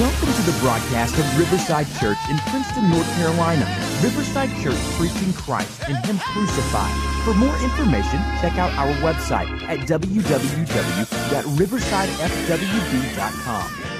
Welcome to the broadcast of Riverside Church in Princeton, North Carolina. Riverside Church preaching Christ and Him crucified. For more information, check out our website at www.riversidefwb.com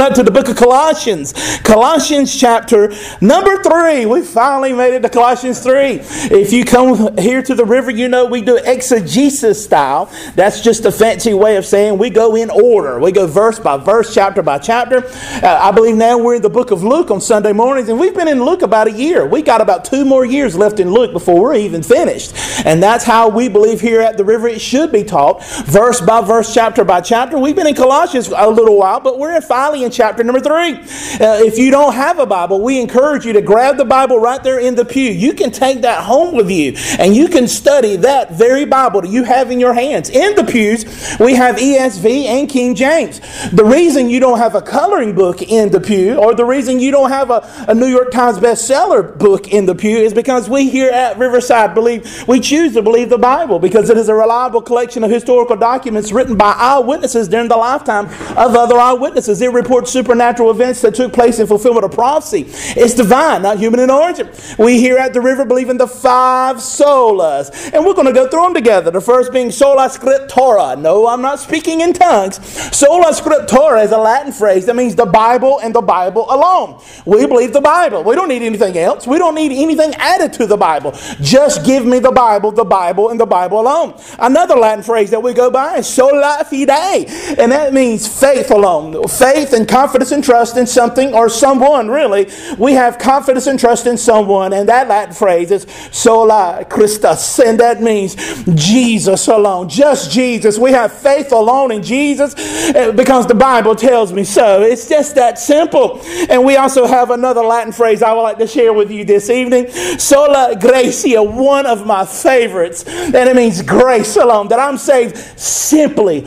up to the book of Colossians. Colossians chapter number three. We finally made it to Colossians 3. If you come here to the river, you know we do exegesis style. That's just a fancy way of saying we go in order. We go verse by verse, chapter by chapter. Uh, I believe now we're in the book of Luke on Sunday mornings, and we've been in Luke about a year. We got about two more years left in Luke before we're even finished. And that's how we believe here at the river it should be taught, verse by verse, chapter by chapter. We've been in Colossians a little while, but we're finally in chapter number three. Uh, if you don't have a Bible, we encourage you to grab the Bible right there in the pew. You can take that home with you and you can study that very Bible that you have in your hands. In the pews, we have ESV and King James. The reason you don't have a coloring book in the pew or the reason you don't have a, a New York Times bestseller book in the pew is because we here at Riverside believe, we choose to believe the Bible because it is a reliable collection of historical documents written by eyewitnesses during the lifetime of other eyewitnesses. It reports supernatural events that took place in fulfillment of prophecy. It's divine, not human in origin. We here at the river believe in the five solas, and we're going to go through them together. The first being sola scriptura. No, I'm not speaking in tongues. Sola scriptura is a Latin phrase that means the Bible and the Bible alone. We believe the Bible. We don't need anything else. We don't need anything added to the Bible. Just give me the Bible, the Bible, and the Bible alone. Another Latin phrase that we go by is sola fide, and that means faith alone. Faith and confidence and trust in something or someone, really. We have confidence and trust in someone, and that Latin phrase is sola Christus, and that means Jesus alone, just Jesus. We have faith alone in Jesus eh, because the Bible tells me so. It's just that simple. And we also have another Latin phrase I would like to share with you this evening sola gratia, one of my favorites, and it means grace alone, that I'm saved simply,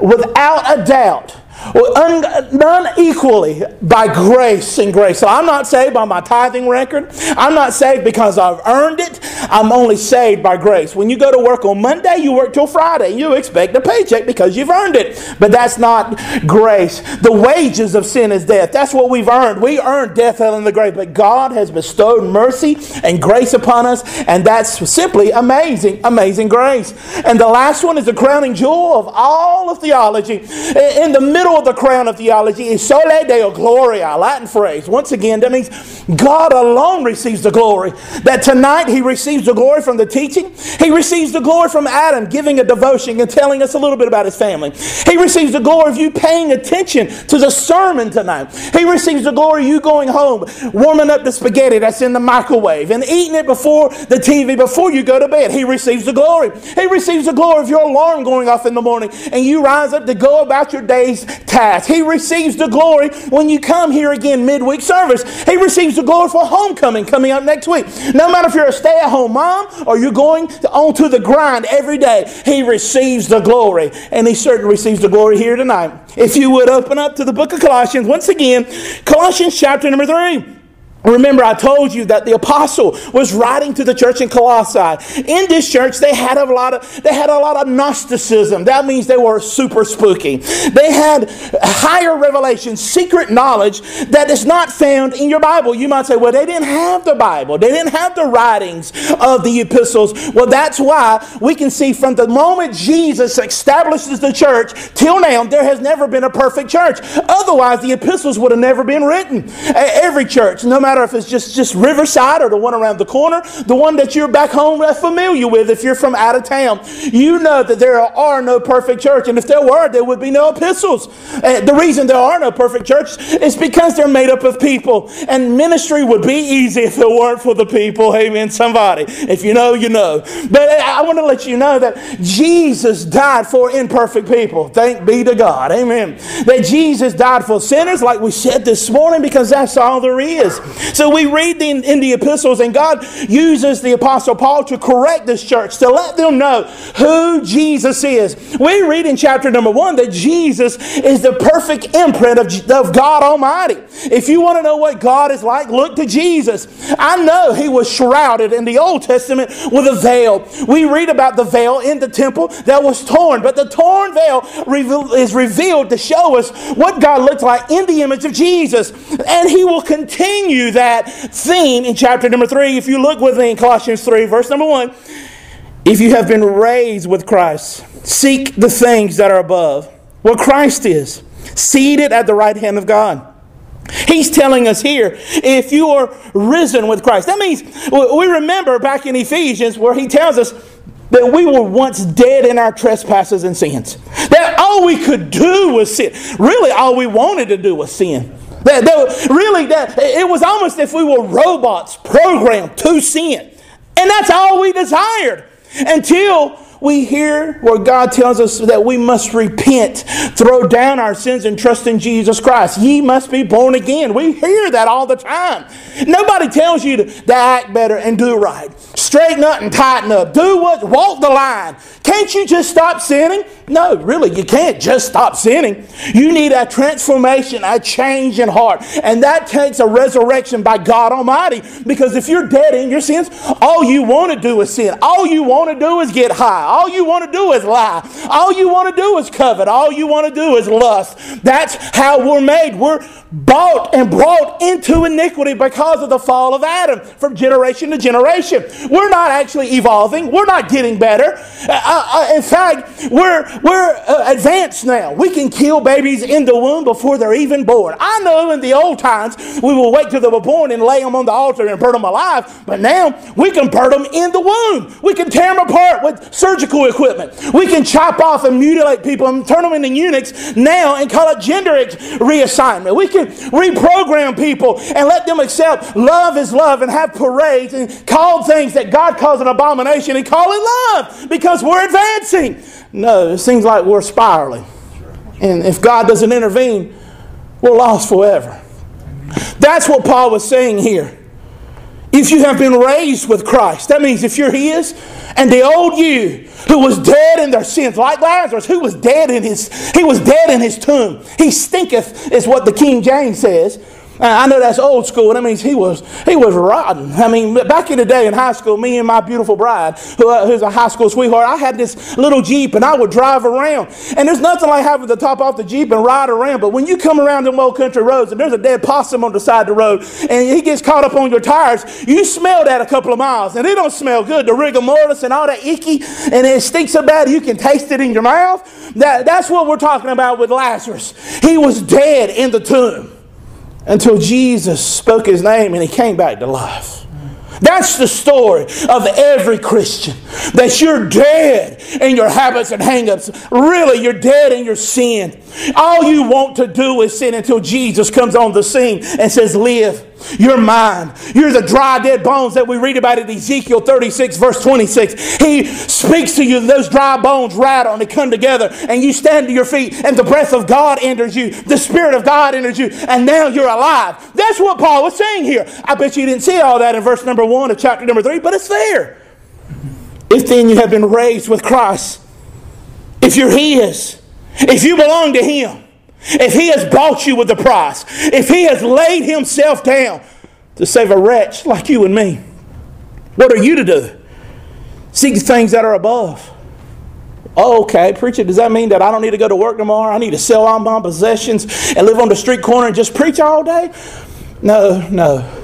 without a doubt done equally by grace and grace. So I'm not saved by my tithing record. I'm not saved because I've earned it. I'm only saved by grace. When you go to work on Monday, you work till Friday. You expect a paycheck because you've earned it. But that's not grace. The wages of sin is death. That's what we've earned. We earned death, hell, and the grave. But God has bestowed mercy and grace upon us. And that's simply amazing, amazing grace. And the last one is the crowning jewel of all of theology. In the middle of the crown of theology is soli deo gloria, Latin phrase. Once again, that means God alone receives the glory. That tonight he receives the glory from the teaching. He receives the glory from Adam giving a devotion and telling us a little bit about his family. He receives the glory of you paying attention to the sermon tonight. He receives the glory of you going home, warming up the spaghetti that's in the microwave and eating it before the TV before you go to bed. He receives the glory. He receives the glory of your alarm going off in the morning and you rise up to go about your day's task. He receives the glory when you come here again midweek service. He receives the glory for homecoming coming up next week. No matter if you're a stay at home mom or you're going to, on to the grind every day, He receives the glory. And He certainly receives the glory here tonight. If you would open up to the book of Colossians once again, Colossians chapter number 3. Remember, I told you that the apostle was writing to the church in Colossae. In this church, they had a lot of they had a lot of Gnosticism. That means they were super spooky. They had higher revelation, secret knowledge that is not found in your Bible. You might say, well, they didn't have the Bible. They didn't have the writings of the epistles. Well, that's why we can see from the moment Jesus establishes the church till now, there has never been a perfect church. Otherwise, the epistles would have never been written. Every church, no matter matter if it's just, just Riverside or the one around the corner, the one that you're back home familiar with if you're from out of town. You know that there are no perfect church. And if there were, there would be no epistles. Uh, the reason there are no perfect church is because they're made up of people. And ministry would be easy if it weren't for the people. Amen. Somebody. If you know, you know. But I want to let you know that Jesus died for imperfect people. Thank be to God. Amen. That Jesus died for sinners, like we said this morning, because that's all there is. So we read in, in the epistles, and God uses the Apostle Paul to correct this church, to let them know who Jesus is. We read in chapter number one that Jesus is the perfect imprint of, of God Almighty. If you want to know what God is like, look to Jesus. I know he was shrouded in the Old Testament with a veil. We read about the veil in the temple that was torn, but the torn veil is revealed to show us what God looks like in the image of Jesus. And he will continue that theme in chapter number three. If you look with me in Colossians 3, verse number one, if you have been raised with Christ, seek the things that are above, where Christ is, seated at the right hand of God. He's telling us here, if you are risen with Christ, that means we remember back in Ephesians where he tells us that we were once dead in our trespasses and sins. That all we could do was sin. Really, all we wanted to do was sin. That, that really, that it was almost if we were robots programmed to sin, and that's all we desired until we hear where God tells us that we must repent, throw down our sins, and trust in Jesus Christ. Ye must be born again. We hear that all the time. Nobody tells you to, to act better and do right. Straighten up and tighten up. Do what, walk the line. Can't you just stop sinning? No, really, you can't just stop sinning. You need a transformation, a change in heart. And that takes a resurrection by God Almighty. Because if you're dead in your sins, all you want to do is sin. All you want to do is get high. All you want to do is lie. All you want to do is covet. All you want to do is lust. That's how we're made. We're bought and brought into iniquity because of the fall of Adam from generation to generation. We're not actually evolving. We're not getting better. Uh, uh, uh in fact, we're, we're uh, advanced now. We can kill babies in the womb before they're even born. I know in the old times we will wait till they were born and lay them on the altar and burn them alive, but now we can burn them in the womb. We can tear them apart with surgical equipment. We can chop off and mutilate people and turn them into eunuchs now and call it gender reassignment. We can reprogram people and let them accept love is love and have parades and call things that God calls an abomination and call it love because we're advancing. No, seems like we're spiraling. And if God doesn't intervene, we're lost forever. That's what Paul was saying here. If you have been raised with Christ, that means if you're His, and the old you who was dead in their sins, like Lazarus, who was dead in his, he was dead in his tomb. He stinketh, is what the King James says. I know that's old school. That means he was he was rotten. I mean, back in the day in high school, me and my beautiful bride, who, uh, who's a high school sweetheart, I had this little jeep and I would drive around. And there's nothing like having to top off the jeep and ride around. But when you come around them old country roads and there's a dead possum on the side of the road and he gets caught up on your tires, you smell that a couple of miles, and it don't smell good. The rigor mortis and all that icky, and it stinks so bad you can taste it in your mouth. That, that's what we're talking about with Lazarus. He was dead in the tomb until Jesus spoke his name and he came back to life. That's the story of every Christian. That you're dead in your habits and hangups. Really, you're dead in your sin. All you want to do is sin until Jesus comes on the scene and says, Live. You're mine. You're the dry, dead bones that we read about in Ezekiel 36, verse 26. He speaks to you, those dry bones rattle and they come together, and you stand to your feet, and the breath of God enters you. The Spirit of God enters you, and now you're alive. That's what Paul was saying here. I bet you didn't see all that in verse number 1 of chapter number 3, but it's there. If then you have been raised with Christ, if you're His, if you belong to Him, if he has bought you with a price, if he has laid himself down to save a wretch like you and me, what are you to do? Seek the things that are above. Oh, okay, preacher, does that mean that I don't need to go to work tomorrow? I need to sell all my possessions and live on the street corner and just preach all day? No, no.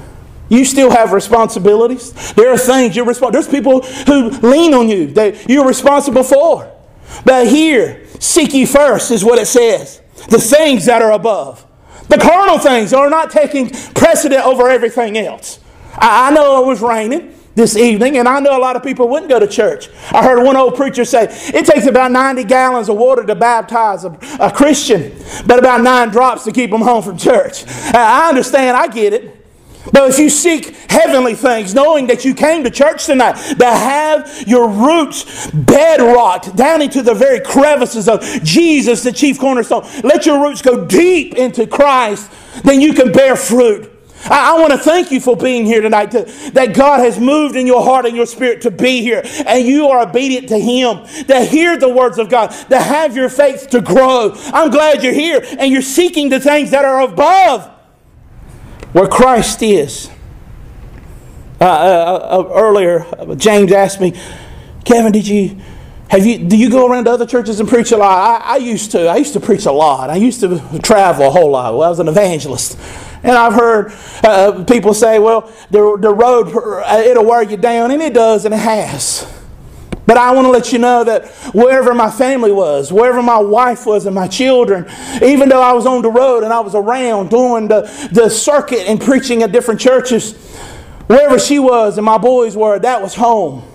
You still have responsibilities. There are things you're responsible. There's people who lean on you that you're responsible for. But here, seek ye first is what it says the things that are above. The carnal things are not taking precedent over everything else. I, know it was raining this evening, and I know a lot of people wouldn't go to church. I heard one old preacher say it takes about 90 gallons of water to baptize a, a Christian, but about nine drops to keep them home from church. I understand, I get it. But if you seek heavenly things, knowing that you came to church tonight, to have your roots bedrocked down into the very crevices of Jesus, the chief cornerstone, let your roots go deep into Christ, then you can bear fruit. I, I want to thank you for being here tonight, to, that God has moved in your heart and your spirit to be here, and you are obedient to Him, to hear the words of God, to have your faith to grow. I'm glad you're here, and you're seeking the things that are above where Christ is. Uh, uh, uh, earlier, James asked me, Kevin, did you have you do you go around to other churches and preach a lot? I, I, used to. I used to preach a lot. I used to travel a whole lot. Well, I was an evangelist, and I've heard uh, people say, "Well, the the road uh, it'll wear you down," and it does, and it has. But I want to let you know that wherever my family was, wherever my wife was and my children, even though I was on the road and I was around doing the, the circuit and preaching at different churches, wherever she was and my boys were, that was home.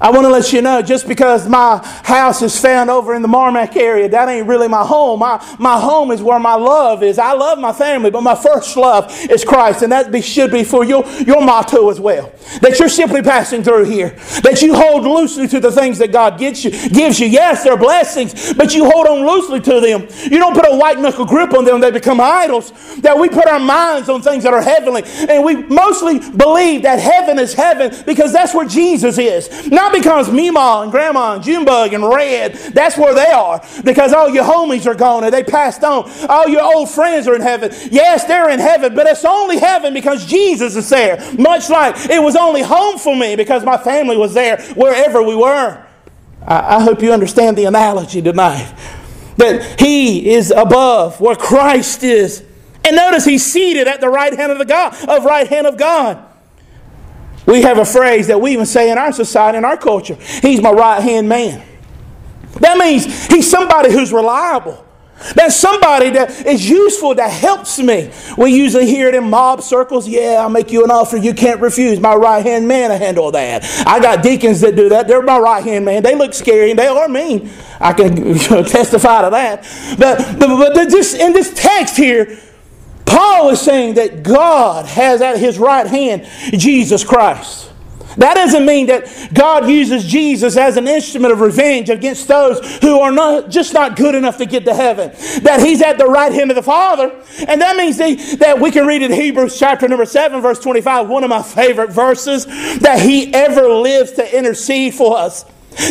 I want to let you know just because my house is found over in the Marmac area, that ain't really my home. My, my home is where my love is. I love my family, but my first love is Christ. And that be, should be for your, your motto as well. That you're simply passing through here. That you hold loosely to the things that God gives you. Gives you. Yes, they're blessings, but you hold on loosely to them. You don't put a white knuckle grip on them, they become idols. That we put our minds on things that are heavenly. And we mostly believe that heaven is heaven because that's where Jesus is. Not because Mima and Grandma and Junebug and Red, that's where they are. Because all your homies are gone and they passed on. All your old friends are in heaven. Yes, they're in heaven, but it's only heaven because Jesus is there. Much like it was only home for me because my family was there wherever we were. I, I hope you understand the analogy tonight. That He is above where Christ is. And notice He's seated at the right hand of the God, of right hand of God. We have a phrase that we even say in our society, in our culture. He's my right hand man. That means he's somebody who's reliable. That's somebody that is useful, that helps me. We usually hear it in mob circles. Yeah, I'll make you an offer you can't refuse. My right hand man to handle that. I got deacons that do that. They're my right hand man. They look scary and they are mean. I can testify to that. But, but, but just in this text here, Paul is saying that God has at his right hand Jesus Christ. That doesn't mean that God uses Jesus as an instrument of revenge against those who are not just not good enough to get to heaven. That He's at the right hand of the Father. And that means that we can read in Hebrews chapter number 7, verse 25, one of my favorite verses, that He ever lives to intercede for us.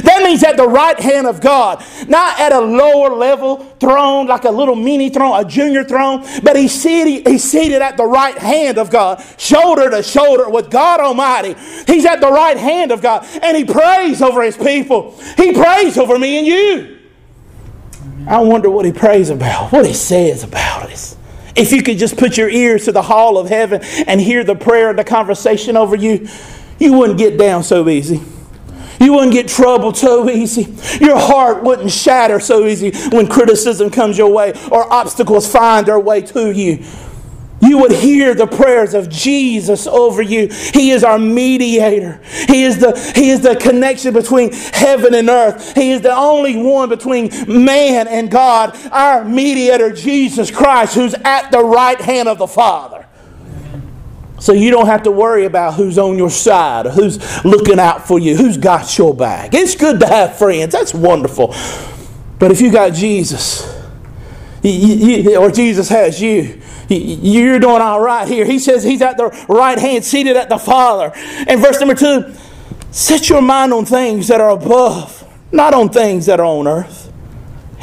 That means at the right hand of God, not at a lower level throne, like a little mini throne, a junior throne, but he's seated, he's seated at the right hand of God, shoulder to shoulder with God Almighty. He's at the right hand of God, and he prays over his people. He prays over me and you. I wonder what he prays about, what he says about us. If you could just put your ears to the hall of heaven and hear the prayer and the conversation over you, you wouldn't get down so easy. You wouldn't get troubled so easy. Your heart wouldn't shatter so easy when criticism comes your way or obstacles find their way to you. You would hear the prayers of Jesus over you. He is our mediator. He is the, he is the connection between heaven and earth. He is the only one between man and God. Our mediator, Jesus Christ, who's at the right hand of the Father. So you don't have to worry about who's on your side who's looking out for you, who's got your back. It's good to have friends. That's wonderful. But if you got Jesus, or Jesus has you, you're doing all right here. He says he's at the right hand, seated at the Father. And verse number two, set your mind on things that are above, not on things that are on earth.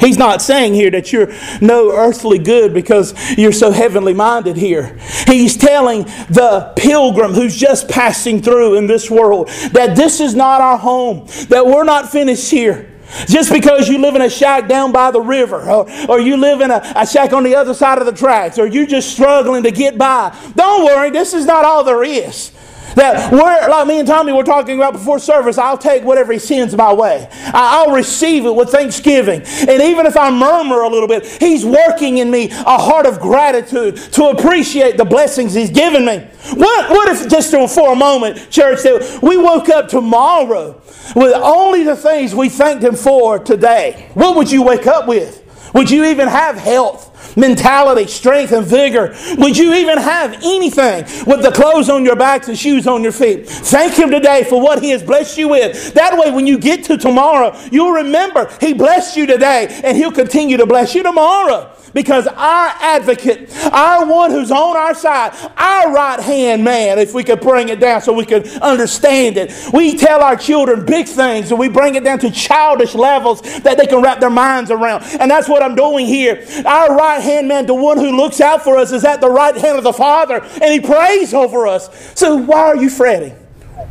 He's not saying here that you're no earthly good because you're so heavenly minded here. He's telling the pilgrim who's just passing through in this world that this is not our home, that we're not finished here. Just because you live in a shack down by the river, or, or you live in a, a shack on the other side of the tracks, or you're just struggling to get by, don't worry, this is not all there is. That we're, like me and Tommy were talking about before service, I'll take whatever He sends my way. I'll receive it with thanksgiving. And even if I murmur a little bit, He's working in me a heart of gratitude to appreciate the blessings He's given me. What, what if, just for a moment, church, that we woke up tomorrow with only the things we thanked Him for today? What would you wake up with? Would you even have health? mentality, strength, and vigor? Would you even have anything with the clothes on your backs and shoes on your feet? Thank Him today for what He has blessed you with. That way, when you get to tomorrow, you'll remember He blessed you today and He'll continue to bless you tomorrow. Because our advocate, our one who's on our side, our right hand man, if we could bring it down so we could understand it, we tell our children big things and we bring it down to childish levels that they can wrap their minds around. And that's what I'm doing here. Our right hand man, the one who looks out for us, is at the right hand of the Father and he prays over us. So why are you fretting?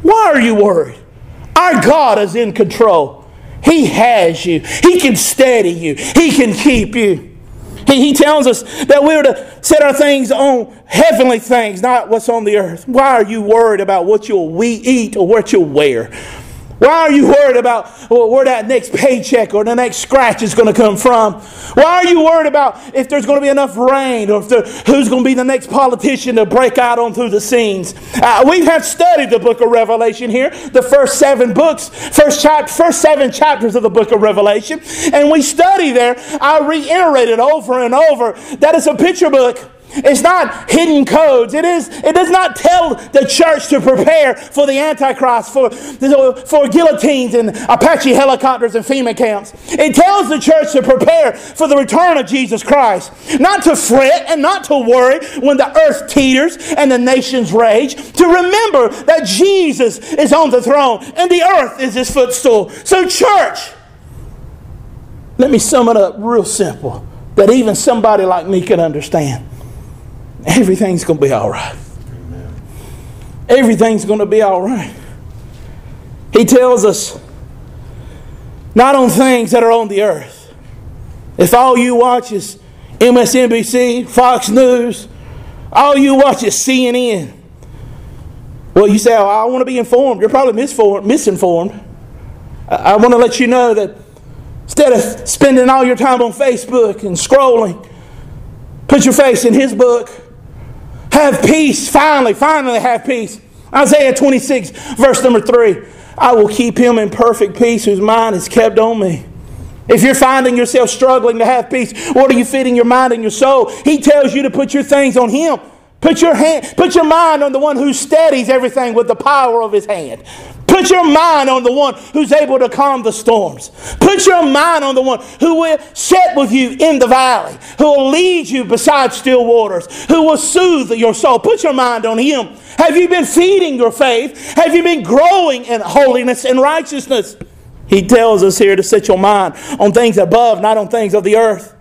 Why are you worried? Our God is in control. He has you. He can steady you. He can keep you. He, he tells us that we're to set our things on heavenly things, not what's on the earth. Why are you worried about what you'll we eat or what you'll wear? Why are you worried about where that next paycheck or the next scratch is going to come from? Why are you worried about if there's going to be enough rain or if who's going to be the next politician to break out on through the scenes? Uh, we have studied the book of Revelation here, the first seven books, first, chap- first seven chapters of the book of Revelation, and we study there. I reiterated over and over that it's a picture book it's not hidden codes. It is. It does not tell the church to prepare for the Antichrist, for, for guillotines and Apache helicopters and FEMA camps. It tells the church to prepare for the return of Jesus Christ, not to fret and not to worry when the earth teeters and the nations rage. To remember that Jesus is on the throne and the earth is His footstool. So, church, let me sum it up real simple that even somebody like me can understand everything's going to be all right. Everything's going to be all right. He tells us not on things that are on the earth. If all you watch is MSNBC, Fox News, all you watch is CNN, well, you say, oh, I want to be informed. You're probably misinformed. I, I want to let you know that instead of spending all your time on Facebook and scrolling, put your face in His book have peace. Finally, finally have peace. Isaiah 26, verse number 3. I will keep him in perfect peace whose mind is kept on me. If you're finding yourself struggling to have peace, what are you feeding your mind and your soul? He tells you to put your things on him. Put your hand, put your mind on the one who steadies everything with the power of his hand. Put your mind on the one who's able to calm the storms. Put your mind on the one who will sit with you in the valley, who will lead you beside still waters, who will soothe your soul. Put your mind on him. Have you been feeding your faith? Have you been growing in holiness and righteousness? He tells us here to set your mind on things above, not on things of the earth.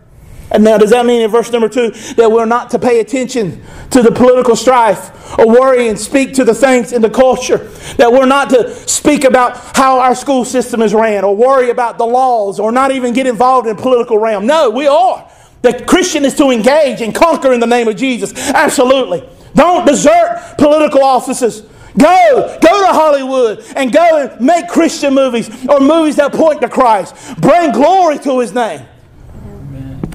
And now, does that mean in verse number two that we're not to pay attention to the political strife or worry and speak to the things in the culture? That we're not to speak about how our school system is ran or worry about the laws or not even get involved in political realm? No, we are. The Christian is to engage and conquer in the name of Jesus. Absolutely. Don't desert political offices. Go, go to Hollywood and go and make Christian movies or movies that point to Christ. Bring glory to His name.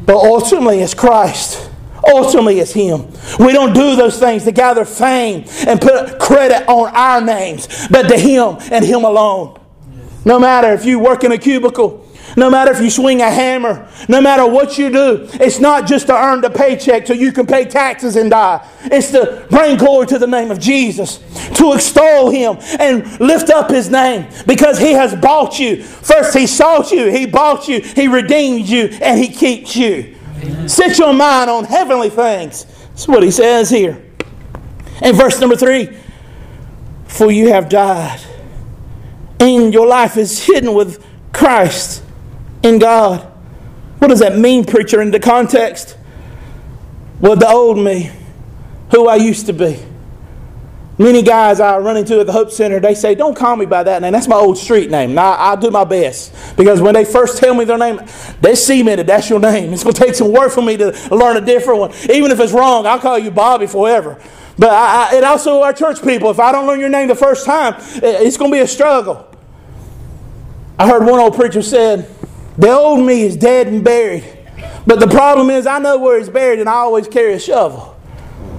But ultimately, it's Christ. Ultimately, it's Him. We don't do those things to gather fame and put credit on our names, but to Him and Him alone. No matter if you work in a cubicle, no matter if you swing a hammer, no matter what you do, it's not just to earn the paycheck so you can pay taxes and die. It's to bring glory to the name of Jesus, to extol Him and lift up His name because He has bought you. First, He sought you, He bought you, He redeemed you, and He keeps you. Amen. Set your mind on heavenly things. That's what He says here. In verse number three, for you have died, and your life is hidden with Christ in God. What does that mean, preacher, in the context? Well, the old me, who I used to be. Many guys I run into at the Hope Center, they say, Don't call me by that name. That's my old street name. Now, I do my best. Because when they first tell me their name, they see cemented, that's your name. It's going to take some work for me to learn a different one. Even if it's wrong, I'll call you Bobby forever. But I, I, also our church people, if I don't learn your name the first time, it's going to be a struggle. I heard one old preacher said, the old me is dead and buried. But the problem is, I know where he's buried and I always carry a shovel.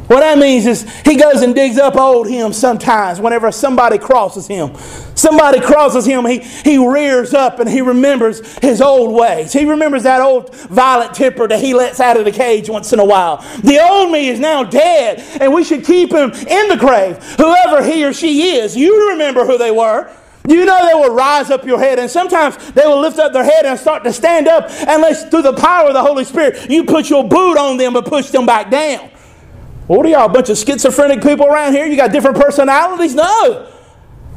What that means is he goes and digs up old him sometimes whenever somebody crosses him. Somebody crosses him, he, he rears up and he remembers his old ways. He remembers that old violent temper that he lets out of the cage once in a while. The old me is now dead, and we should keep him in the grave. Whoever he or she is, you remember who they were. You know they will rise up your head, and sometimes they will lift up their head and start to stand up unless through the power of the Holy Spirit you put your boot on them and push them back down. What are y'all, a bunch of schizophrenic people around here? You got different personalities? No.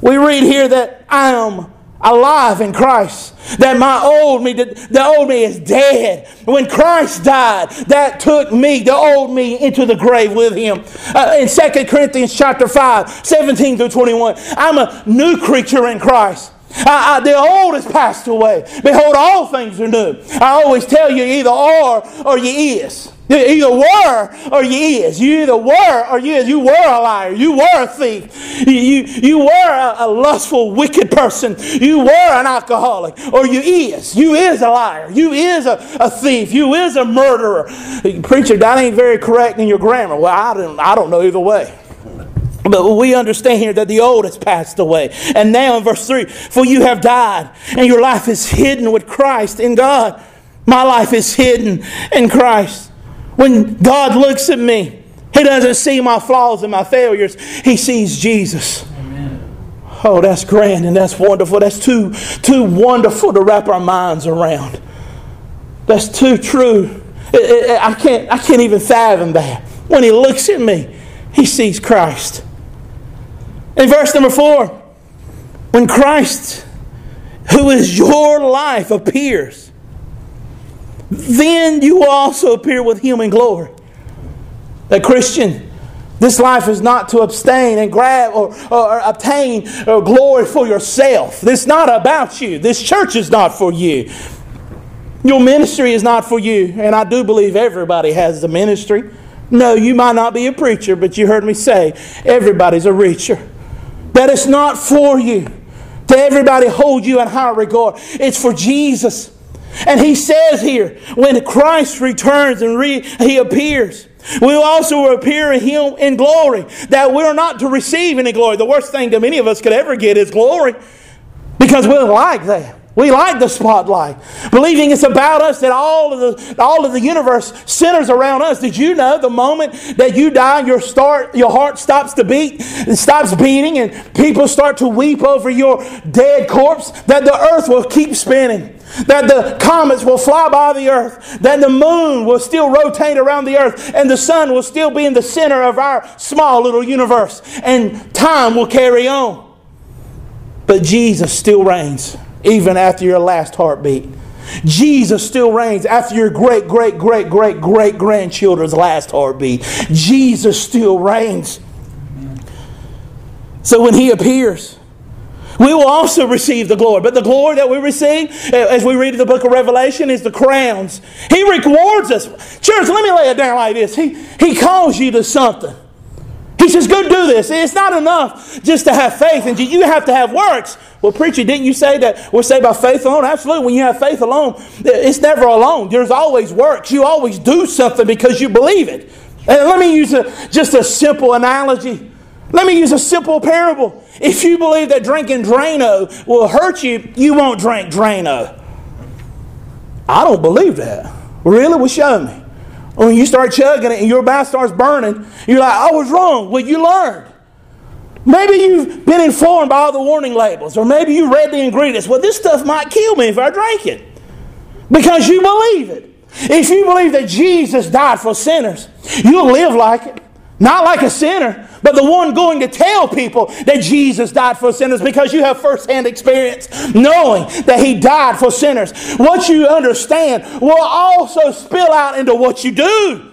We read here that I am alive in Christ. That my old me, the old me is dead. When Christ died, that took me, the old me, into the grave with him. Uh, in 2 Corinthians chapter 5, 17 through 21, I'm a new creature in Christ. I, I, the old has passed away. Behold, all things are new. I always tell you either are or you is. You either were or you is. You either were or you is. You were a liar. You were a thief. You, you, you were a, a, lustful, wicked person. You were an alcoholic. Or you is. You is a liar. You is a, a thief. You is a murderer. Preacher, that ain't very correct in your grammar. Well, I don't, I don't know either way. But we understand here that the old has passed away. And now in verse 3 For you have died, and your life is hidden with Christ in God. My life is hidden in Christ. When God looks at me, He doesn't see my flaws and my failures, He sees Jesus. Amen. Oh, that's grand and that's wonderful. That's too, too wonderful to wrap our minds around. That's too true. I can't, I can't even fathom that. When He looks at me, He sees Christ. In verse number four, when Christ, who is your life, appears, then you will also appear with him in glory. A Christian, this life is not to abstain and grab or, or obtain or glory for yourself. This is not about you. This church is not for you. Your ministry is not for you. And I do believe everybody has a ministry. No, you might not be a preacher, but you heard me say everybody's a reacher. That is not for you. To everybody hold you in high regard. It's for Jesus. And he says here, when Christ returns and re- he appears, we will also appear in him in glory, that we are not to receive any glory. The worst thing that many of us could ever get is glory because we're like that. We like the spotlight, believing it's about us that all of the all of the universe centers around us. Did you know the moment that you die, your start your heart stops to beat, it stops beating, and people start to weep over your dead corpse? That the earth will keep spinning that the comets will fly by the earth, that the moon will still rotate around the earth, and the sun will still be in the center of our small little universe, and time will carry on. But Jesus still reigns, even after your last heartbeat. Jesus still reigns after your great, great, great, great, great grandchildren's last heartbeat. Jesus still reigns. So when He appears, we will also receive the glory. But the glory that we receive, as we read in the book of Revelation, is the crowns. He rewards us. Church, let me lay it down like this. He, he calls you to something. He says, go do this. It's not enough just to have faith, and you have to have works. Well, preacher, didn't you say that we're saved by faith alone? Absolutely. When you have faith alone, it's never alone. There's always works. You always do something because you believe it. And let me use a, just a simple analogy. Let me use a simple parable. If you believe that drinking Drano will hurt you, you won't drink Drano. I don't believe that. Really? Well, show me. When you start chugging it and your mouth starts burning, you're like, I was wrong. Well, you learned. Maybe you've been informed by all the warning labels, or maybe you read the ingredients. Well, this stuff might kill me if I drink it. Because you believe it. If you believe that Jesus died for sinners, you'll live like it. Not like a sinner, but the one going to tell people that Jesus died for sinners because you have firsthand experience knowing that He died for sinners. What you understand will also spill out into what you do.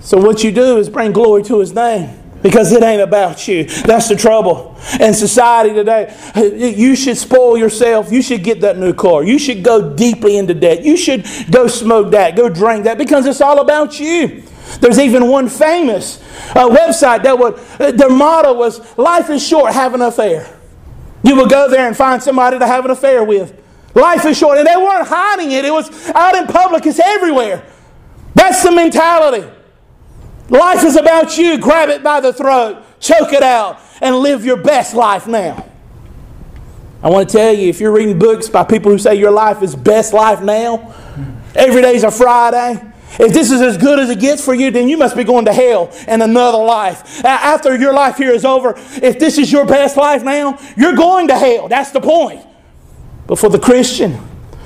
So, what you do is bring glory to His name because it ain't about you. That's the trouble. In society today, you should spoil yourself. You should get that new car. You should go deeply into debt. You should go smoke that, go drink that because it's all about you. There's even one famous uh, website that would, uh, their motto was, Life is short, have an affair. You would go there and find somebody to have an affair with. Life is short. And they weren't hiding it, it was out in public, it's everywhere. That's the mentality. Life is about you. Grab it by the throat, choke it out, and live your best life now. I want to tell you if you're reading books by people who say your life is best life now, every day's a Friday. If this is as good as it gets for you, then you must be going to hell and another life. After your life here is over, if this is your best life now, you're going to hell. That's the point. But for the Christian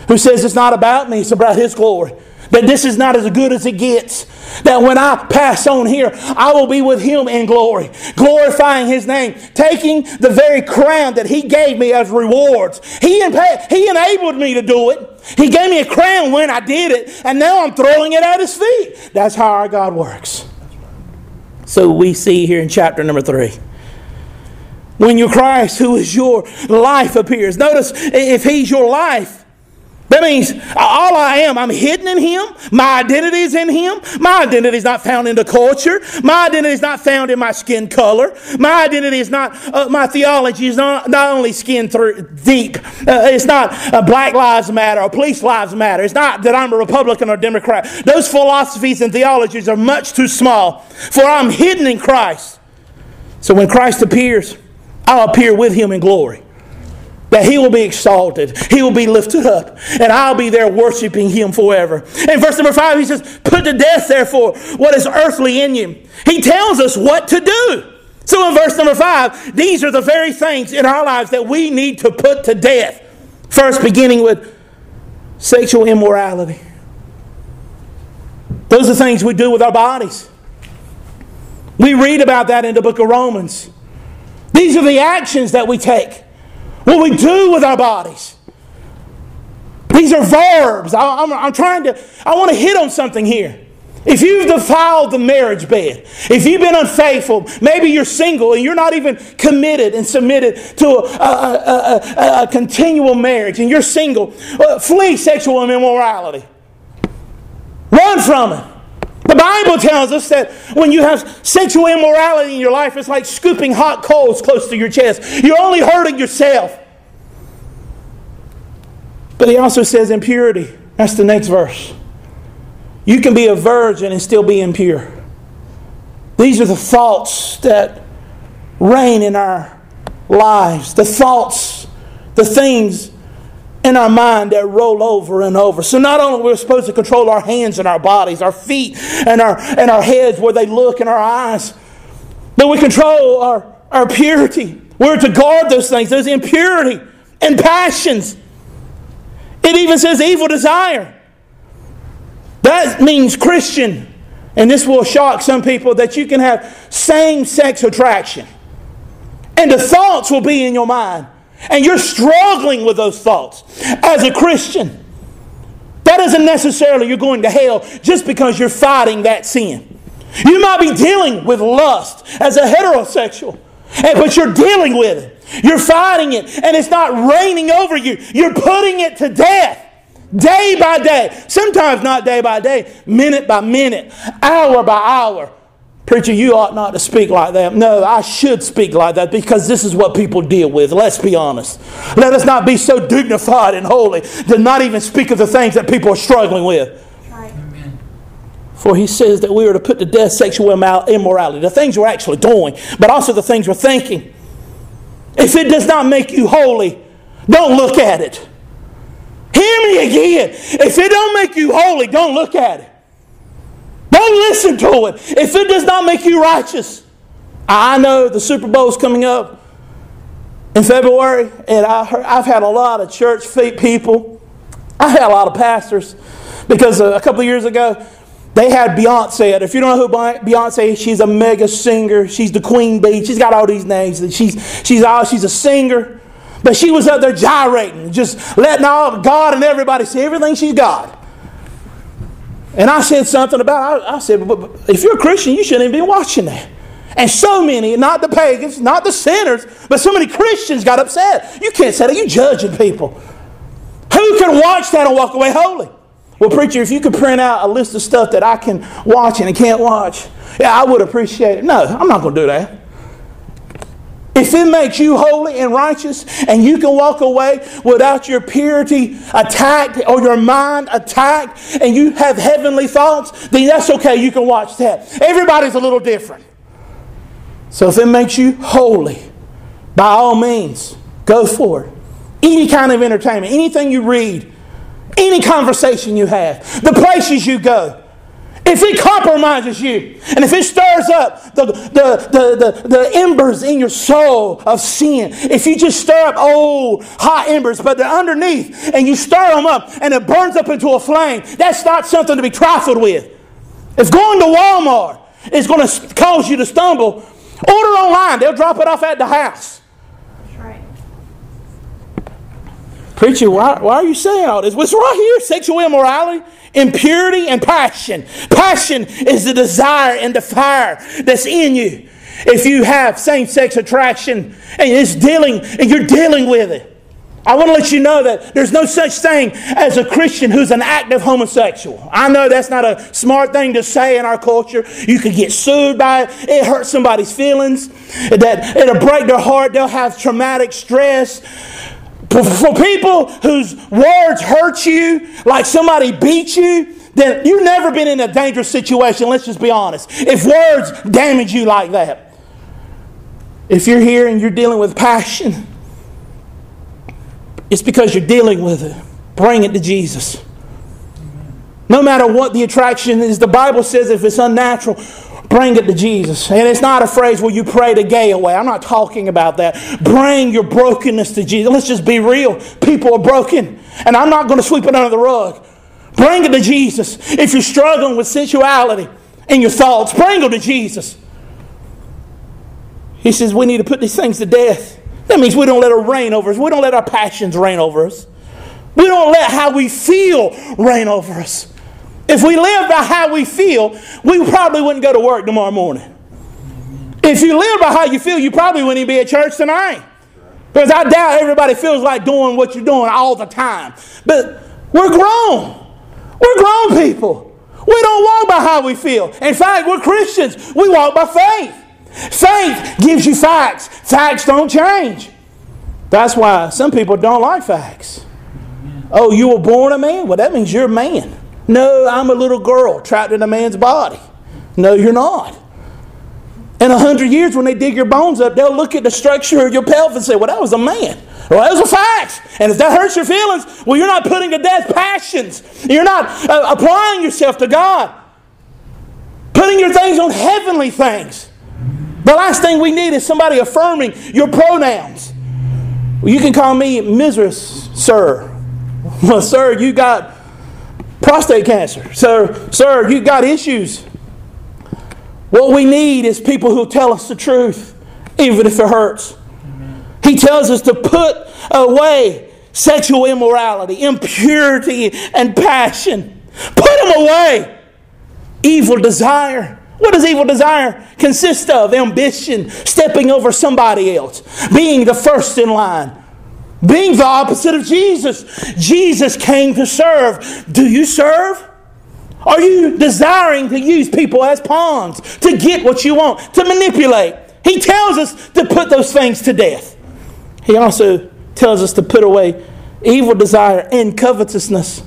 who says it's not about me, it's about His glory, that this is not as good as it gets. That when I pass on here, I will be with Him in glory, glorifying His name, taking the very crown that He gave me as rewards. He, he enabled me to do it. He gave me a crown when I did it, and now I'm throwing it at His feet. That's how our God works. So we see here in chapter number three. When your Christ, who is your life, appears. Notice if He's your life, that means all I am, I'm hidden in Him. My identity is in Him. My identity is not found in the culture. My identity is not found in my skin color. My identity is not, uh, my theology is not, not only skin through, deep. Uh, it's not uh, Black Lives Matter or Police Lives Matter. It's not that I'm a Republican or Democrat. Those philosophies and theologies are much too small, for I'm hidden in Christ. So when Christ appears, I'll appear with Him in glory that he will be exalted, he will be lifted up, and I'll be there worshiping him forever. In verse number five, he says, Put to death, therefore, what is earthly in you. He tells us what to do. So in verse number five, these are the very things in our lives that we need to put to death. First, beginning with sexual immorality. Those are things we do with our bodies. We read about that in the book of Romans. These are the actions that we take what we do with our bodies. These are verbs. I, am I'm trying to, I want to hit on something here. If you've defiled the marriage bed, if you've been unfaithful, maybe you're single and you're not even committed and submitted to a, a, a, a continual marriage and you're single, uh, flee sexual immorality. Run from it. The Bible tells us that when you have sexual immorality in your life, it's like scooping hot coals close to your chest. You're only hurting yourself. But he also says impurity. That's the next verse. You can be a virgin and still be impure. These are the thoughts that reign in our lives, the thoughts, the things in our mind that roll over and over. So not only we're supposed to control our hands and our bodies, our feet and our and our heads where they look and our eyes, but we control our, our purity. We're to guard those things, those impurity and passions. It even says evil desire. That means Christian. And this will shock some people that you can have same sex attraction. And the thoughts will be in your mind and you're struggling with those thoughts as a Christian, that isn't necessarily you're going to hell just because you're fighting that sin. You might be dealing with lust as a heterosexual, but you're dealing with it. You're fighting it, and it's not reigning over you. You're putting it to death day by day. Sometimes not day by day, minute by minute, hour by hour. Preacher, you ought not to speak like that. No, I should speak like that because this is what people deal with. Let's be honest. Let us not be so dignified and holy to not even speak of the things that people are struggling with. For he says that we are to put to death sexual immorality, the things we're actually doing, but also the things we're thinking. If it does not make you holy, don't look at it. Hear me again. If it don't make you holy, don't look at it. Don't listen to it if it does not make you righteous. I know the Super Bowl is coming up in February, and I heard, I've had a lot of church people. I had a lot of pastors because uh, a couple of years ago they had Beyonce. If you don't know who Beyonce is, she's a mega singer. She's the queen bee. She's got all these names. She's she's all she's a singer, but she was up there gyrating, just letting all God and everybody see everything she's got. And I said something about, I, I said, if you're a Christian, you shouldn't even be watching that. And so many, not the pagans, not the sinners, but so many Christians got upset. You can't say that. You're judging people. Who can watch that and walk away holy? Well, preacher, if you could print out a list of stuff that I can watch and can't watch, yeah, I would appreciate it. No, I'm not going to do that. If it makes you holy and righteous and you can walk away without your purity attacked or your mind attacked and you have heavenly thoughts, then that's okay. You can watch that. Everybody's a little different. So if it makes you holy, by all means, go for it. Any kind of entertainment, anything you read, any conversation you have, the places you go. If it compromises you, and if it stirs up the, the, the, the, the embers in your soul of sin, if you just stir up old hot embers, but they're underneath, and you stir them up, and it burns up into a flame, that's not something to be trifled with. If going to Walmart is going to cause you to stumble, order online. They'll drop it off at the house. Preacher, why, why are you saying all this? What's right here? Sexual immorality, impurity, and passion. Passion is the desire and the fire that's in you. If you have same sex attraction and it's dealing and you're dealing with it. I want to let you know that there's no such thing as a Christian who's an active homosexual. I know that's not a smart thing to say in our culture. You could get sued by it. It hurts somebody's feelings. That it'll break their heart. They'll have traumatic stress. For people whose words hurt you, like somebody beat you, then you've never been in a dangerous situation. Let's just be honest. If words damage you like that, if you're here and you're dealing with passion, it's because you're dealing with it. Bring it to Jesus. No matter what the attraction is, the Bible says if it's unnatural, Bring it to Jesus. And it's not a phrase where you pray the gay away. I'm not talking about that. Bring your brokenness to Jesus. Let's just be real. People are broken. And I'm not going to sweep it under the rug. Bring it to Jesus. If you're struggling with sensuality in your thoughts, bring them to Jesus. He says we need to put these things to death. That means we don't let it reign over us. We don't let our passions reign over us. We don't let how we feel reign over us. If we live by how we feel, we probably wouldn't go to work tomorrow morning. If you live by how you feel, you probably wouldn't even be at church tonight. Because I doubt everybody feels like doing what you're doing all the time. But we're grown. We're grown people. We don't walk by how we feel. In fact, we're Christians. We walk by faith. Faith gives you facts. Facts don't change. That's why some people don't like facts. Oh, you were born a man? Well, that means you're a man. No, I'm a little girl trapped in a man's body. No, you're not. In a hundred years, when they dig your bones up, they'll look at the structure of your pelvis and say, Well, that was a man. Well, that was a fact. And if that hurts your feelings, well, you're not putting to death passions. You're not uh, applying yourself to God, putting your things on heavenly things. The last thing we need is somebody affirming your pronouns. You can call me Mrs. Sir. Well, sir, you got prostate cancer. Sir, sir, you got issues. What we need is people who tell us the truth, even if it hurts. He tells us to put away sexual immorality, impurity, and passion. Put them away. Evil desire. What does evil desire consist of? Ambition, stepping over somebody else, being the first in line, being the opposite of Jesus. Jesus came to serve. Do you serve? Are you desiring to use people as pawns to get what you want, to manipulate? He tells us to put those things to death. He also tells us to put away evil desire and covetousness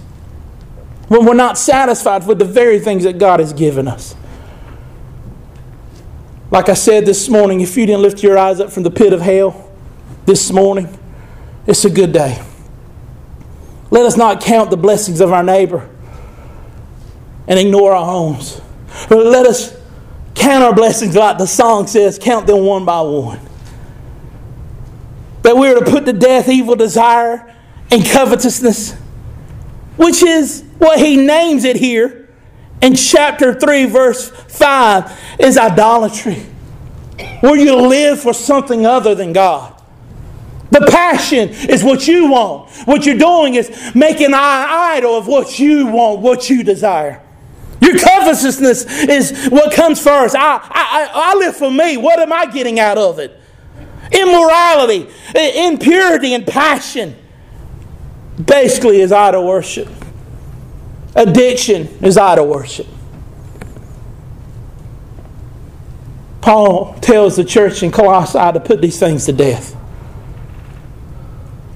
when we're not satisfied with the very things that God has given us. Like I said this morning, if you didn't lift your eyes up from the pit of hell this morning, it's a good day. Let us not count the blessings of our neighbor and ignore our homes. Let us count our blessings like the song says, count them one by one. That we are to put to death evil desire and covetousness, which is what he names it here in chapter 3, verse 5, is idolatry, where you live for something other than God. The passion is what you want. What you're doing is making an idol of what you want, what you desire. Your covetousness is what comes first. I, I, I live for me. What am I getting out of it? Immorality, impurity, and passion basically is idol worship. Addiction is idol worship. Paul tells the church in Colossae to put these things to death.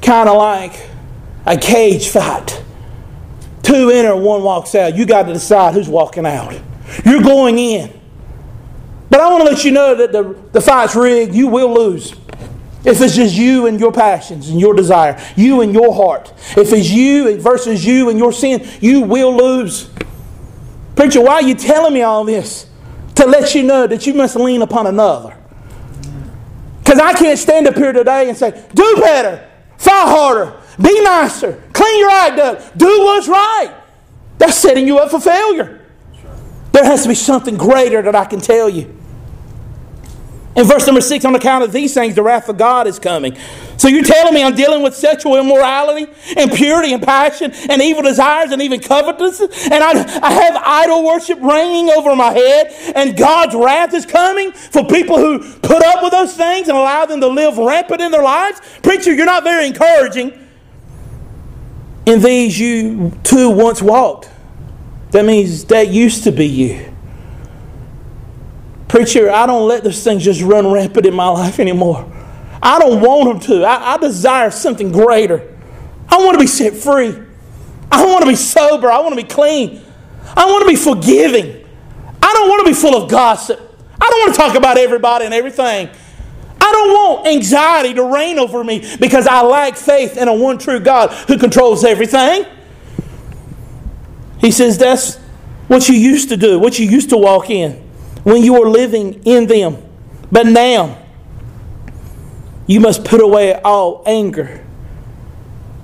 Kind of like a cage fight. Two enter, one walks out. You got to decide who's walking out. You're going in. But I want to let you know that the, the fight's rigged. You will lose. If it's just you and your passions and your desire, you and your heart. If it's you versus you and your sin, you will lose. Preacher, why are you telling me all this? To let you know that you must lean upon another. Because I can't stand up here today and say, do better, fight harder, be nicer, clean your act up, do what's right. That's setting you up for failure. There has to be something greater that I can tell you. In verse number six, on account of these things, the wrath of God is coming. So you're telling me I'm dealing with sexual immorality, impurity, and passion, and evil desires, and even covetousness, and I, I have idol worship reigning over my head, and God's wrath is coming for people who put up with those things and allow them to live rampant in their lives? Preacher, you're not very encouraging. In these you too once walked. That means that used to be you. Preacher, I don't let those things just run rampant in my life anymore. I don't want them to. I, I desire something greater. I want to be set free. I want to be sober. I want to be clean. I want to be forgiving. I don't want to be full of gossip. I don't want to talk about everybody and everything. I don't want anxiety to reign over me because I lack faith in a one true God who controls everything. He says that's what you used to do, what you used to walk in when you were living in them. But now, you must put away all anger.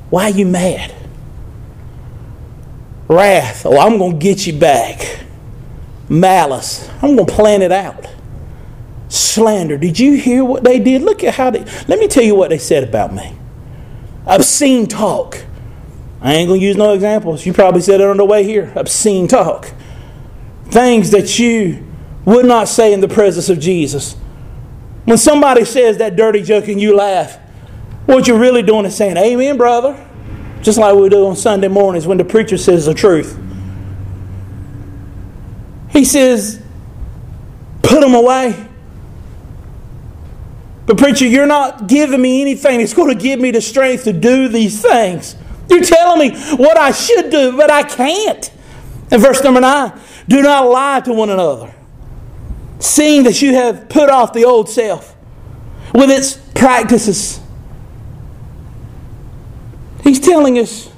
Why are you mad? Wrath. Oh, I'm going to get you back. Malice. I'm going to plan it out. Slander. Did you hear what they did? Look at how they. Let me tell you what they said about me. Obscene talk. I ain't going to use no examples. You probably said it on the way here. Obscene talk. Things that you would not say in the presence of Jesus. When somebody says that dirty joke and you laugh, what you're really doing is saying, Amen, brother. Just like we do on Sunday mornings when the preacher says the truth. He says, Put them away. But, preacher, you're not giving me anything that's going to give me the strength to do these things. You're telling me what I should do, but I can't. And verse number nine do not lie to one another seeing that you have put off the old self with its practices. He's telling us,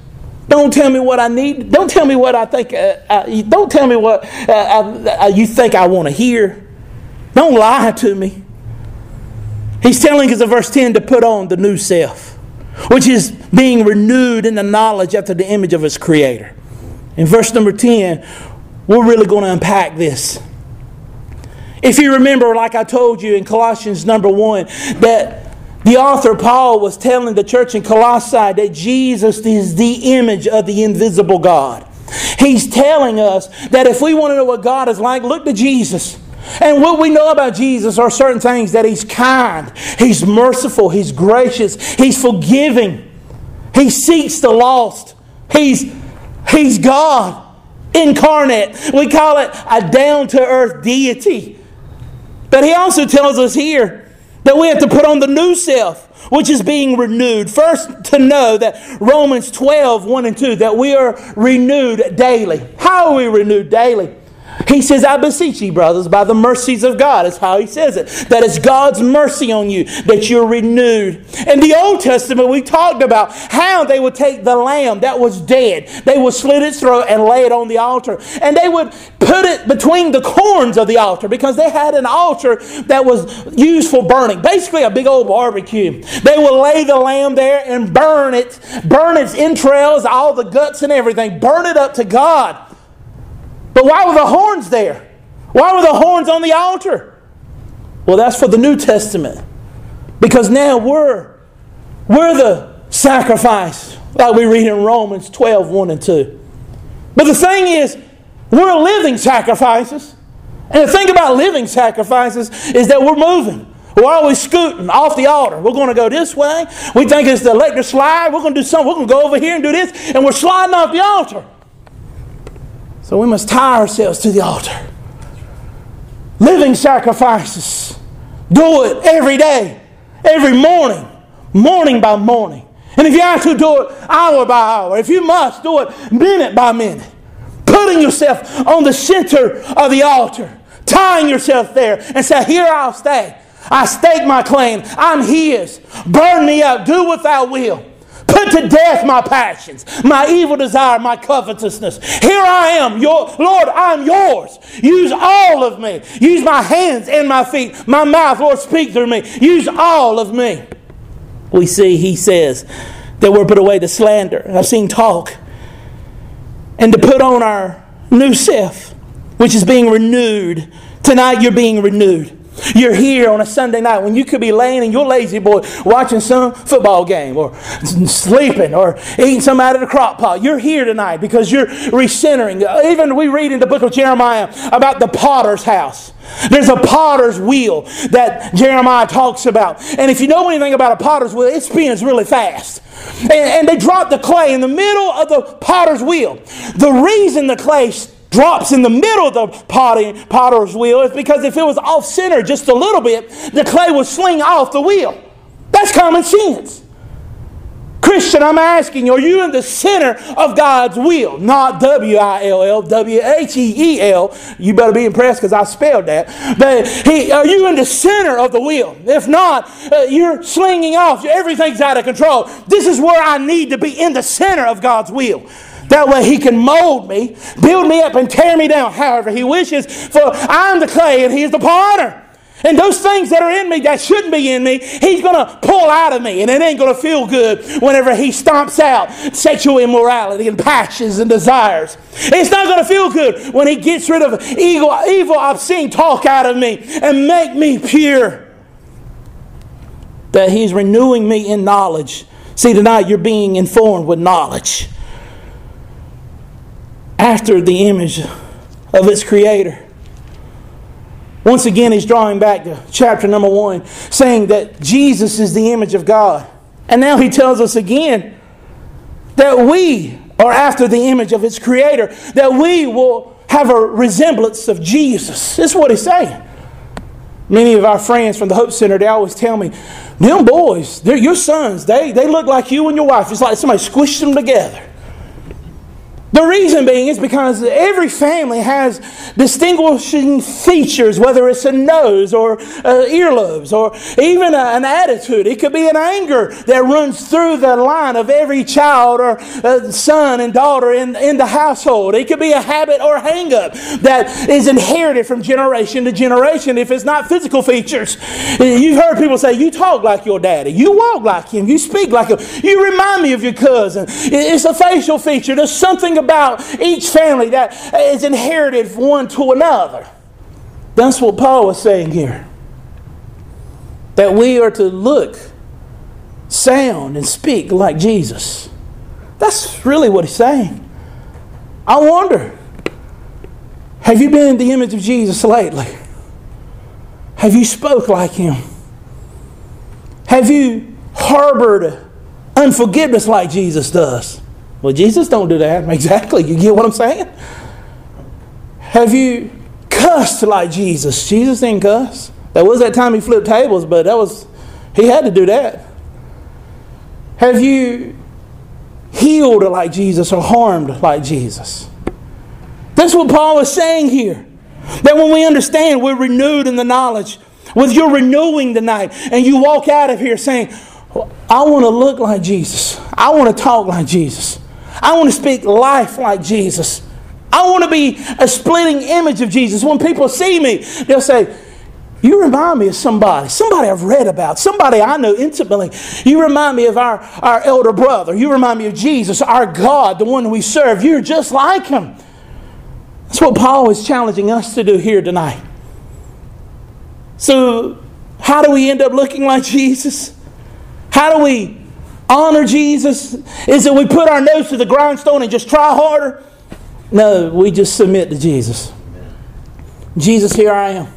don't tell me what I need. Don't tell me what I think. Uh, uh, don't tell me what uh, uh you think I want to hear. Don't lie to me. He's telling us in verse 10 to put on the new self, which is being renewed in the knowledge after the image of his creator. In verse number 10, we're really going to unpack this. If you remember, like I told you in Colossians number one, that the author Paul was telling the church in Colossae that Jesus is the image of the invisible God. He's telling us that if we want to know what God is like, look to Jesus. And what we know about Jesus are certain things that He's kind, He's merciful, He's gracious, He's forgiving, He seeks the lost, He's, he's God incarnate. We call it a down to earth deity. But he also tells us here that we have to put on the new self, which is being renewed. First, to know that Romans 12, 1 and 2, that we are renewed daily. How are we renewed daily? He says, I beseech ye, brothers, by the mercies of God. That's how he says it. That it's God's mercy on you that you're renewed. In the Old Testament, we talked about how they would take the lamb that was dead, they would slit its throat and lay it on the altar. And they would put it between the corns of the altar because they had an altar that was used for burning. Basically, a big old barbecue. They would lay the lamb there and burn it, burn its entrails, all the guts and everything, burn it up to God. But why were the horns there? Why were the horns on the altar? Well, that's for the New Testament. Because now we're, we're the sacrifice, like we read in Romans 12 1 and 2. But the thing is, we're living sacrifices. And the thing about living sacrifices is that we're moving. We're always scooting off the altar. We're going to go this way. We think it's the electric slide. We're going to do something. We're going to go over here and do this. And we're sliding off the altar. So we must tie ourselves to the altar. living sacrifices. Do it every day, every morning, morning by morning. And if you have to do it hour by hour, if you must do it minute by minute, putting yourself on the center of the altar, tying yourself there and say, Here I'll stay. I stake my claim. I'm His. Burn me up. Do what thou will. Put to death my passions, my evil desire, my covetousness. Here I am, your Lord, I'm yours. Use all of me. Use my hands and my feet, my mouth, Lord, speak through me. Use all of me. We see he says that we're put away to slander. I've seen talk. And to put on our new self, which is being renewed. Tonight you're being renewed. You're here on a Sunday night when you could be laying in your La-Z-Boy watching some football game or sleeping or eating some out of the crock pot. You're here tonight because you're recentering. Even we read in the book of Jeremiah about the potter's house. There's a potter's wheel that Jeremiah talks about. And if you know anything about a potter's wheel, it spins really fast. And, and they drop the clay in the middle of the potter's wheel. The reason the clay drops in the middle of the potting, potter's wheel is because if it was off center just a little bit, the clay would sling off the wheel. That's common sense. Christian, I'm asking you, are you in the center of God's will? Not W I L L, W H E E L. You better be impressed because I spelled that. But he, are you in the center of the will? If not, uh, you're slinging off. Everything's out of control. This is where I need to be in the center of God's will. That way he can mold me, build me up, and tear me down however he wishes. For I'm the clay and he's the potter. And those things that are in me that shouldn't be in me, he's going to pull out of me. And it ain't going to feel good whenever he stomps out sexual immorality and passions and desires. It's not going to feel good when he gets rid of evil, evil obscene talk out of me and make me pure. That he's renewing me in knowledge. See, tonight you're being informed with knowledge after the image of its creator. Once again, he's drawing back to chapter number one, saying that Jesus is the image of God. And now he tells us again that we are after the image of its creator, that we will have a resemblance of Jesus. This is what he's saying. Many of our friends from the Hope Center, they always tell me, them boys, they're your sons, they, they look like you and your wife. It's like somebody squished them together. The reason being is because every family has distinguishing features, whether it's a nose or uh, earlobes or even a, an attitude. It could be an anger that runs through the line of every child or uh, son and daughter in, in the household. It could be a habit or hang up that is inherited from generation to generation if it's not physical features. You've heard people say, You talk like your daddy, you walk like him, you speak like him, you remind me of your cousin. It's a facial feature. There's something about each family that is inherited one to another. That's what Paul was saying here. That we are to look, sound, and speak like Jesus. That's really what he's saying. I wonder have you been in the image of Jesus lately? Have you spoke like him? Have you harbored unforgiveness like Jesus does? Well, Jesus don't do that. Exactly. You get what I'm saying? Have you cussed like Jesus? Jesus didn't cuss. That was that time he flipped tables, but that was he had to do that. Have you healed like Jesus or harmed like Jesus? That's what Paul is saying here. That when we understand we're renewed in the knowledge, with your renewing tonight, and you walk out of here saying, I want to look like Jesus. I want to talk like Jesus. I want to speak life like Jesus. I want to be a splitting image of Jesus. When people see me, they'll say, You remind me of somebody, somebody I've read about, somebody I know intimately. You remind me of our, our elder brother. You remind me of Jesus, our God, the one we serve. You're just like him. That's what Paul is challenging us to do here tonight. So, how do we end up looking like Jesus? How do we honor Jesus? Is it we put our nose to the grindstone and just try harder? No, we just submit to Jesus. Jesus, here I am.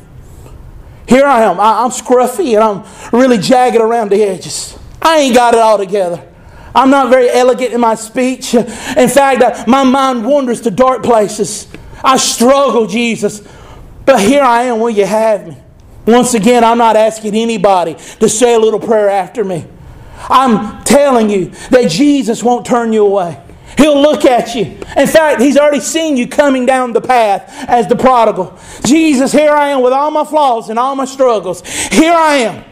Here I am. I, am scruffy and I'm really jagged around the edges. I ain't got it all together. I'm not very elegant in my speech. In fact, uh, my mind wanders to dark places. I struggle, Jesus. But here I am, will you have me? Once again, I'm not asking anybody to say a little prayer after me. I'm telling you that Jesus won't turn you away. He'll look at you. In fact, He's already seen you coming down the path as the prodigal. Jesus, here I am with all my flaws and all my struggles. Here I am.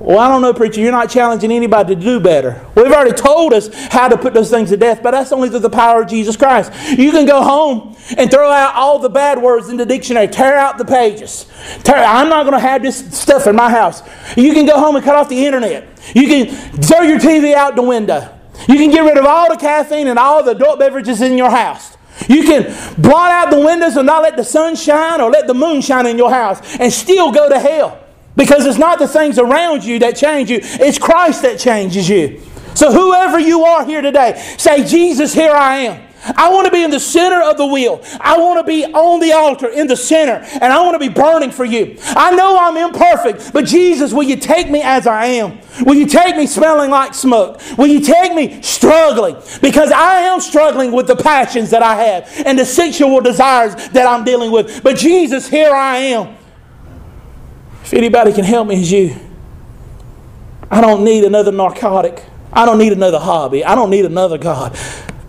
Well, I don't know, preacher, you're not challenging anybody to do better. We've already told us how to put those things to death, but that's only through the power of Jesus Christ. You can go home and throw out all the bad words in the dictionary, tear out the pages. Tear, I'm not going to have this stuff in my house. You can go home and cut off the internet. You can throw your TV out the window. You can get rid of all the caffeine and all the adult beverages in your house. You can blot out the windows and not let the sun shine or let the moon shine in your house and still go to hell. Because it's not the things around you that change you, it's Christ that changes you. So, whoever you are here today, say, Jesus, here I am. I want to be in the center of the wheel. I want to be on the altar in the center, and I want to be burning for you. I know I'm imperfect, but Jesus, will you take me as I am? Will you take me smelling like smoke? Will you take me struggling? Because I am struggling with the passions that I have and the sexual desires that I'm dealing with. But Jesus, here I am. If anybody can help me, it's you. I don't need another narcotic. I don't need another hobby. I don't need another God.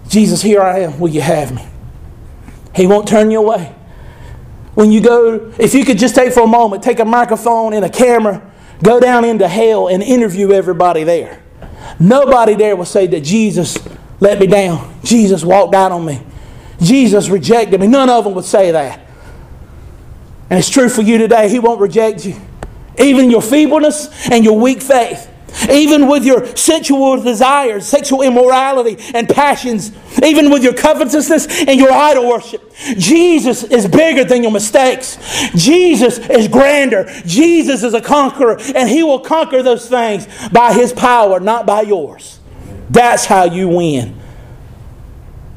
Jesus, here I am. Will you have me? He won't turn you away. When you go, if you could just take for a moment, take a microphone and a camera, go down into hell and interview everybody there. Nobody there will say that Jesus let me down. Jesus walked out on me. Jesus rejected me. None of them would say that. And it's true for you today. He won't reject you. Even your feebleness and your weak faith. Even with your sensual desires, sexual immorality, and passions, even with your covetousness and your idol worship, Jesus is bigger than your mistakes. Jesus is grander. Jesus is a conqueror, and He will conquer those things by His power, not by yours. That's how you win.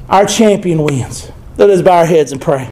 Our champion wins. Let us bow our heads and pray.